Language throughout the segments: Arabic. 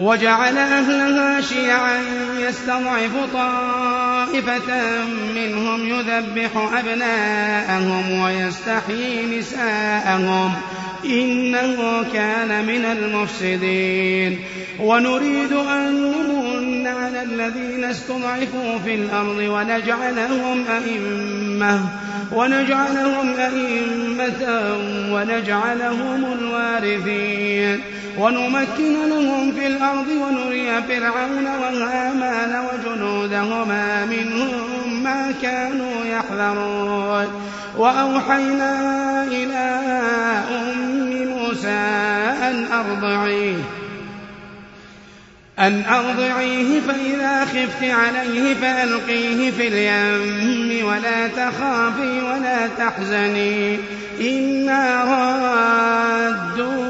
وجعل أهلها شيعا يستضعف طائفة منهم يذبح أبناءهم ويستحيي نساءهم. إنه كان من المفسدين. ونريد أن نمن على الذين استضعفوا في الأرض ونجعلهم أئمة ونجعلهم أئمة ونجعلهم الوارثين ونمكن لهم في الأرض ونري فرعون وهامان وجنودهما منهم ما كانوا يحذرون وأوحينا إلى أم موسى أن أرضعيه أن أرضعيه فإذا خفت عليه فألقيه في اليم ولا تخافي ولا تحزني. إنا رادوه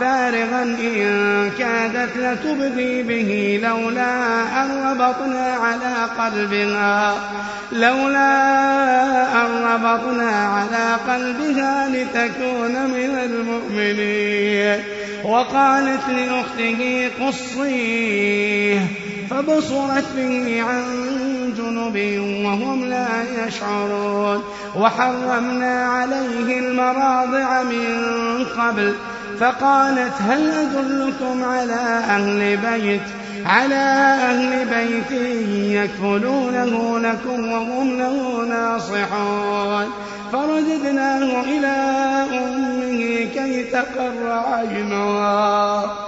فارغا إن كادت لتبدي به لولا أن ربطنا على قلبها لولا أن ربطنا على قلبها لتكون من المؤمنين. وقالت لأخته قصيه فبصرت به عن جنب وهم لا يشعرون. وحرمنا عليه المراضع من قبل فقالت هل أدلكم على أهل بيت؟ على أهل بيت يكفلونه لكم وهم له ناصحون. فرددناه إلى أمه كي تقر عينها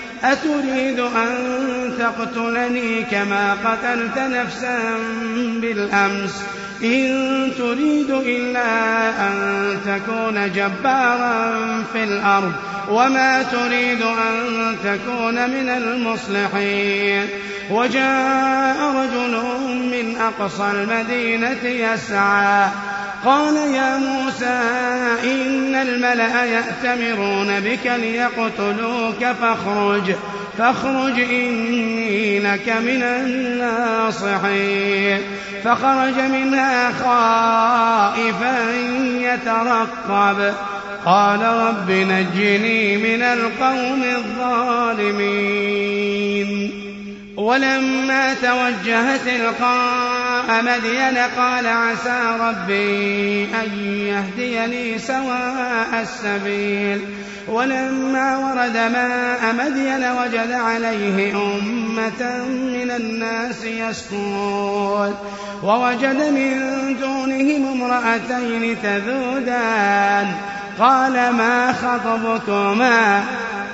أتريد أن تقتلني كما قتلت نفسا بالأمس؟ إن تريد إلا أن تكون جبارا في الأرض وما تريد أن تكون من المصلحين. وجاء رجل من أقصى المدينة يسعى قال يا موسى إن الملأ يأتمرون بك ليقتلوك فاخرج فاخرج إني لك من الناصحين. فخرج منها خائفا يترقب. قال رب نجني من القوم الظالمين. ولما توجه تلقاء مدين قال عسى ربي أن يهديني سواء السبيل. ولما ورد ماء مدين وجد عليه أمة من الناس يسكون. ووجد من دونهم امرأتين تذودان. قال ما خطبكما؟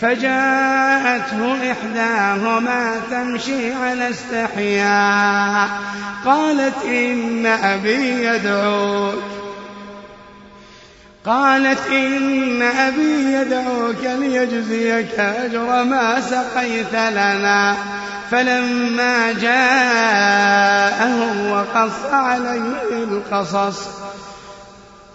فجاءته إحداهما تمشي على استحياء قالت إن أبي يدعوك. قالت إن أبي يدعوك ليجزيك أجر ما سقيت لنا. فلما جاءه وقص عليه القصص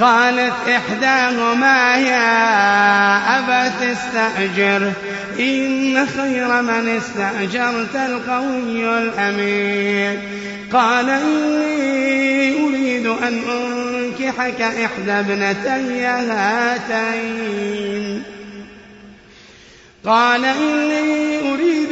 قالت إحداهما يا أبت استأجره إن خير من استأجرت القوي الأمين. قال إني أريد أن أنكحك إحدى ابنتي هاتين. قال إني أريد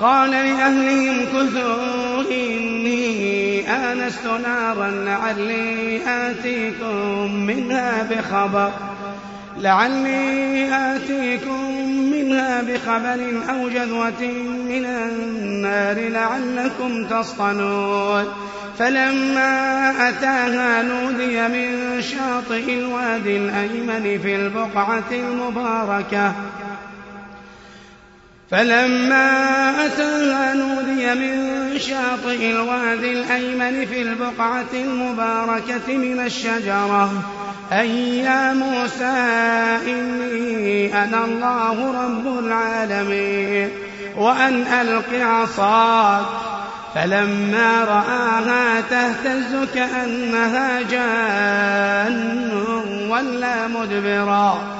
قال لأهلهم كثوا إني آنست نارا لعلي آتيكم منها بخبر لعلي آتيكم منها بخبر أو جذوة من النار لعلكم تصطنون فلما أتاها نودي من شاطئ الوادي الأيمن في البقعة المباركة فلما أتاها نودي من شاطئ الوادي الأيمن في البقعة المباركة من الشجرة أي يا موسى إني أنا الله رب العالمين وأن ألق عصاك. فلما رآها تهتز كأنها جان ولا مدبرا.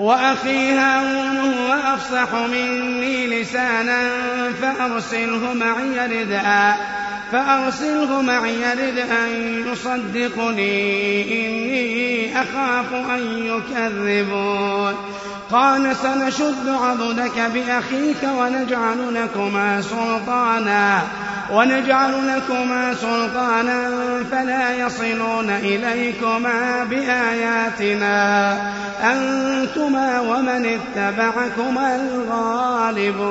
وأخي هارون هو أفصح مني لسانا فأرسله معي ردا فأرسله معي رد أن يصدقني إني أخاف أن يكذبون. قال سنشد عضدك بأخيك ونجعل لكما سلطانا. ونجعل لكما سلطانا فلا يصلون إليكما بآياتنا. أنتما ومن اتبعكما الغالبون.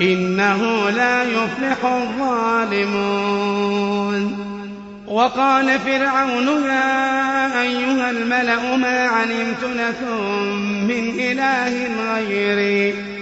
إنه لا يفلح الظالمون. وقال فرعون يا أيها الملأ ما علمت لكم من إله غيري.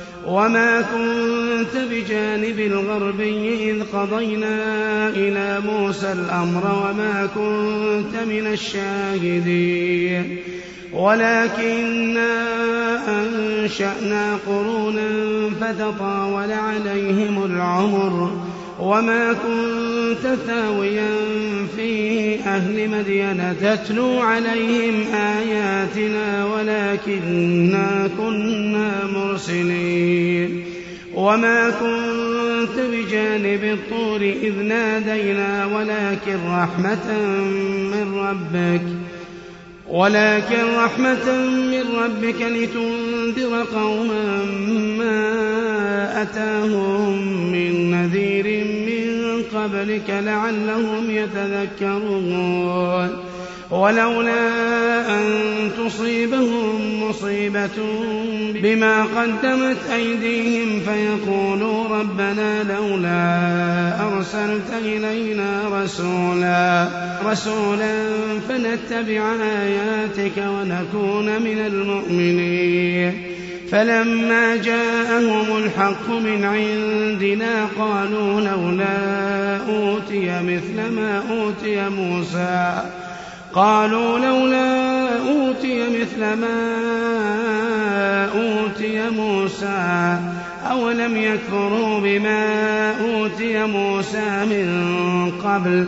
وما كنت بجانب الغربي إذ قضينا إلى موسى الأمر وما كنت من الشاهدين ولكنا أنشأنا قرونا فتطاول عليهم العمر وما كنت ثاويا في أهل مدين تتلو عليهم آياتنا ولكنا كنا مرسلين. وما كنت بجانب الطور إذ نادينا ولكن رحمة من ربك ولكن رحمة من ربك لتنذر قوما ما أتاهم من نذير من قبلك لعلهم يتذكرون. ولولا أن تصيبهم مصيبة بما قدمت أيديهم فيقولوا ربنا لولا أرسلت إلينا رسولا رسولا فنتبع آياتك ونكون من المؤمنين. فلما جاءهم الحق من عندنا قالوا لولا أوتي مثل ما أوتي موسى. قالوا لولا أوتي مثل ما أوتي موسى. أولم يكفروا بما أوتي موسى من قبل؟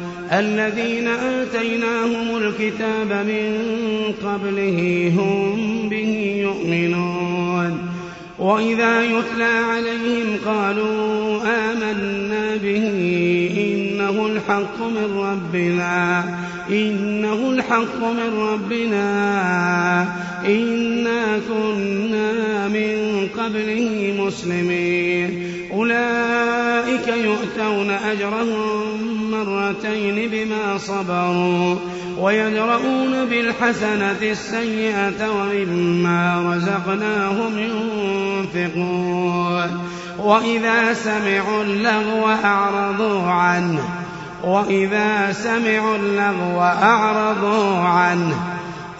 الذين آتيناهم الكتاب من قبله هم به يؤمنون. وإذا يتلى عليهم قالوا آمنا به إنه الحق من ربنا إنه الحق من ربنا إنا كنا من قبله مسلمين. أولئك يؤتون أجرهم مرتين بما صبروا ويدرؤون بالحسنة السيئة ومما رزقناهم ينفقون. وإذا سمعوا اللغو أعرضوا عنه. وإذا سمعوا اللغو أعرضوا عنه.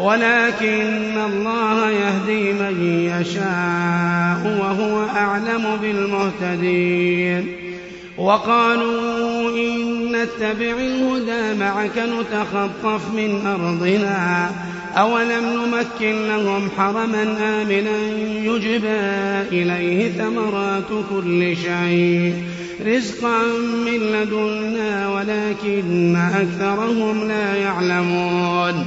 ولكن الله يهدي من يشاء وهو أعلم بالمهتدين. وقالوا إن نتبع الهدى معك نتخطف من أرضنا. أولم نمكن لهم حرما آمنا يجبى إليه ثمرات كل شيء. رزقا من لدنا ولكن أكثرهم لا يعلمون.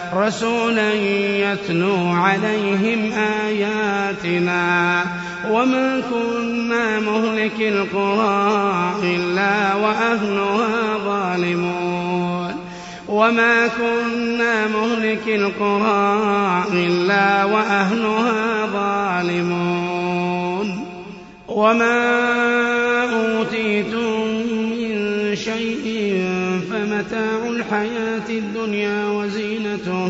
رسولا يتلو عليهم آياتنا وما كنا مهلك القرى إلا وأهلها ظالمون وما كنا مهلك القرى إلا وأهلها ظالمون وما أوتيتم من شيء فمتاع الحياة الدنيا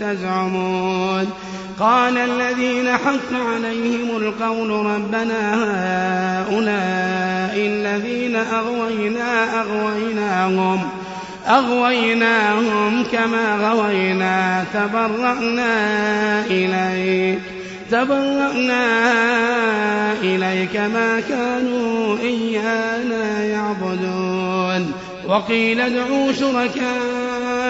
تزعمون قال الذين حق عليهم القول ربنا هؤلاء الذين أغوينا أغويناهم أغويناهم كما غوينا تبرأنا إليك تبرأنا إليك ما كانوا إيانا يعبدون وقيل ادعوا شركاء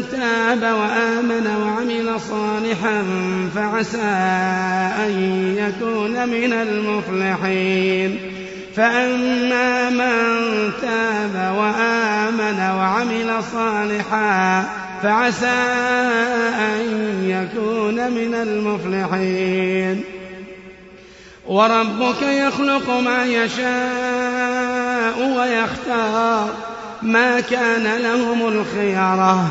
تاب وآمن وعمل صالحا فعسى أن يكون من المفلحين. فأما من تاب وآمن وعمل صالحا فعسى أن يكون من المفلحين. وربك يخلق ما يشاء ويختار. ما كان لهم الخيرة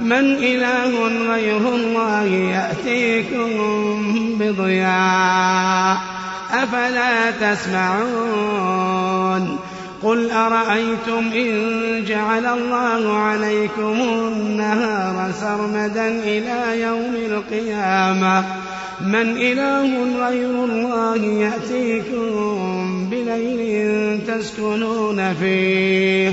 من إله غير الله يأتيكم بضياء. أفلا تسمعون؟ قل أرأيتم إن جعل الله عليكم النهار سرمدا إلى يوم القيامة؟ من إله غير الله يأتيكم بليل تسكنون فيه.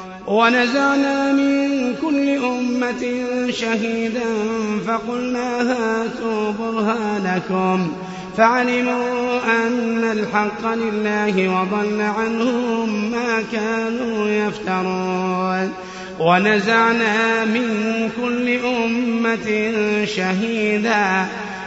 ونزعنا من كل أمة شهيدا فقلنا هاتوا برهانكم فعلموا أن الحق لله وضل عنهم ما كانوا يفترون. ونزعنا من كل أمة شهيدا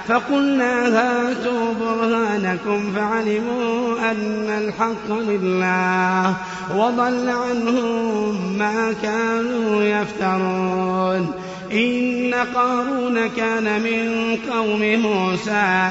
فقلنا هاتوا برهانكم فعلموا أن الحق لله وضل عنهم ما كانوا يفترون إن قارون كان من قوم موسى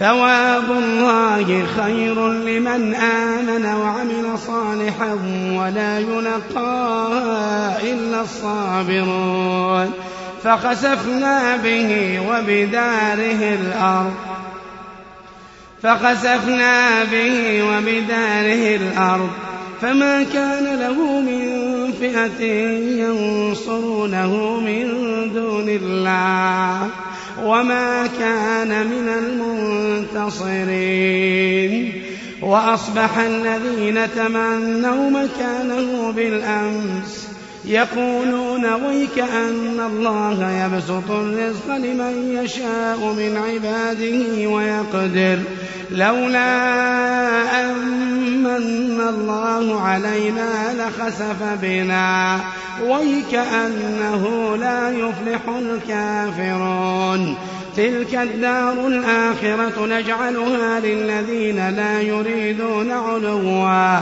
ثواب الله خير لمن آمن وعمل صالحا ولا يلقاها إلا الصابرون فخسفنا به وبداره الأرض فخسفنا به وبداره الأرض فما كان له من فئة ينصرونه من دون الله وما كان من المنتصرين. وأصبح الذين تمنوا مكانه بالأمس يقولون ويك أن الله يبسط الرزق لمن يشاء من عباده ويقدر. لولا أمن الله علينا لخسف بنا. ويكأنه لا يفلح الكافرون. تلك الدار الآخرة نجعلها للذين لا يريدون علوا.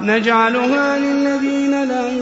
نجعلها للذين لا يريدون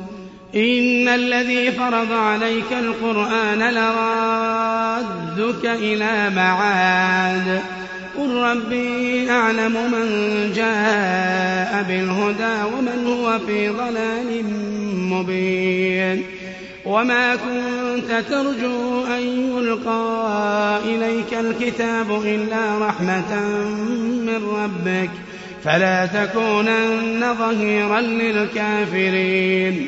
إن الذي فرض عليك القرآن لرادك إلى معاد. قل ربي أعلم من جاء بالهدى ومن هو في ضلال مبين. وما كنت ترجو أن يلقى إليك الكتاب إلا رحمة من ربك. فلا تكونن ظهيرا للكافرين.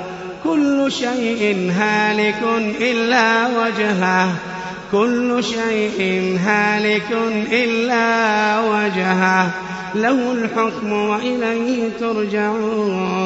كل شيء هالك إلا وجهه. كل شيء هالك إلا وجهه. له الحكم وإليه ترجعون.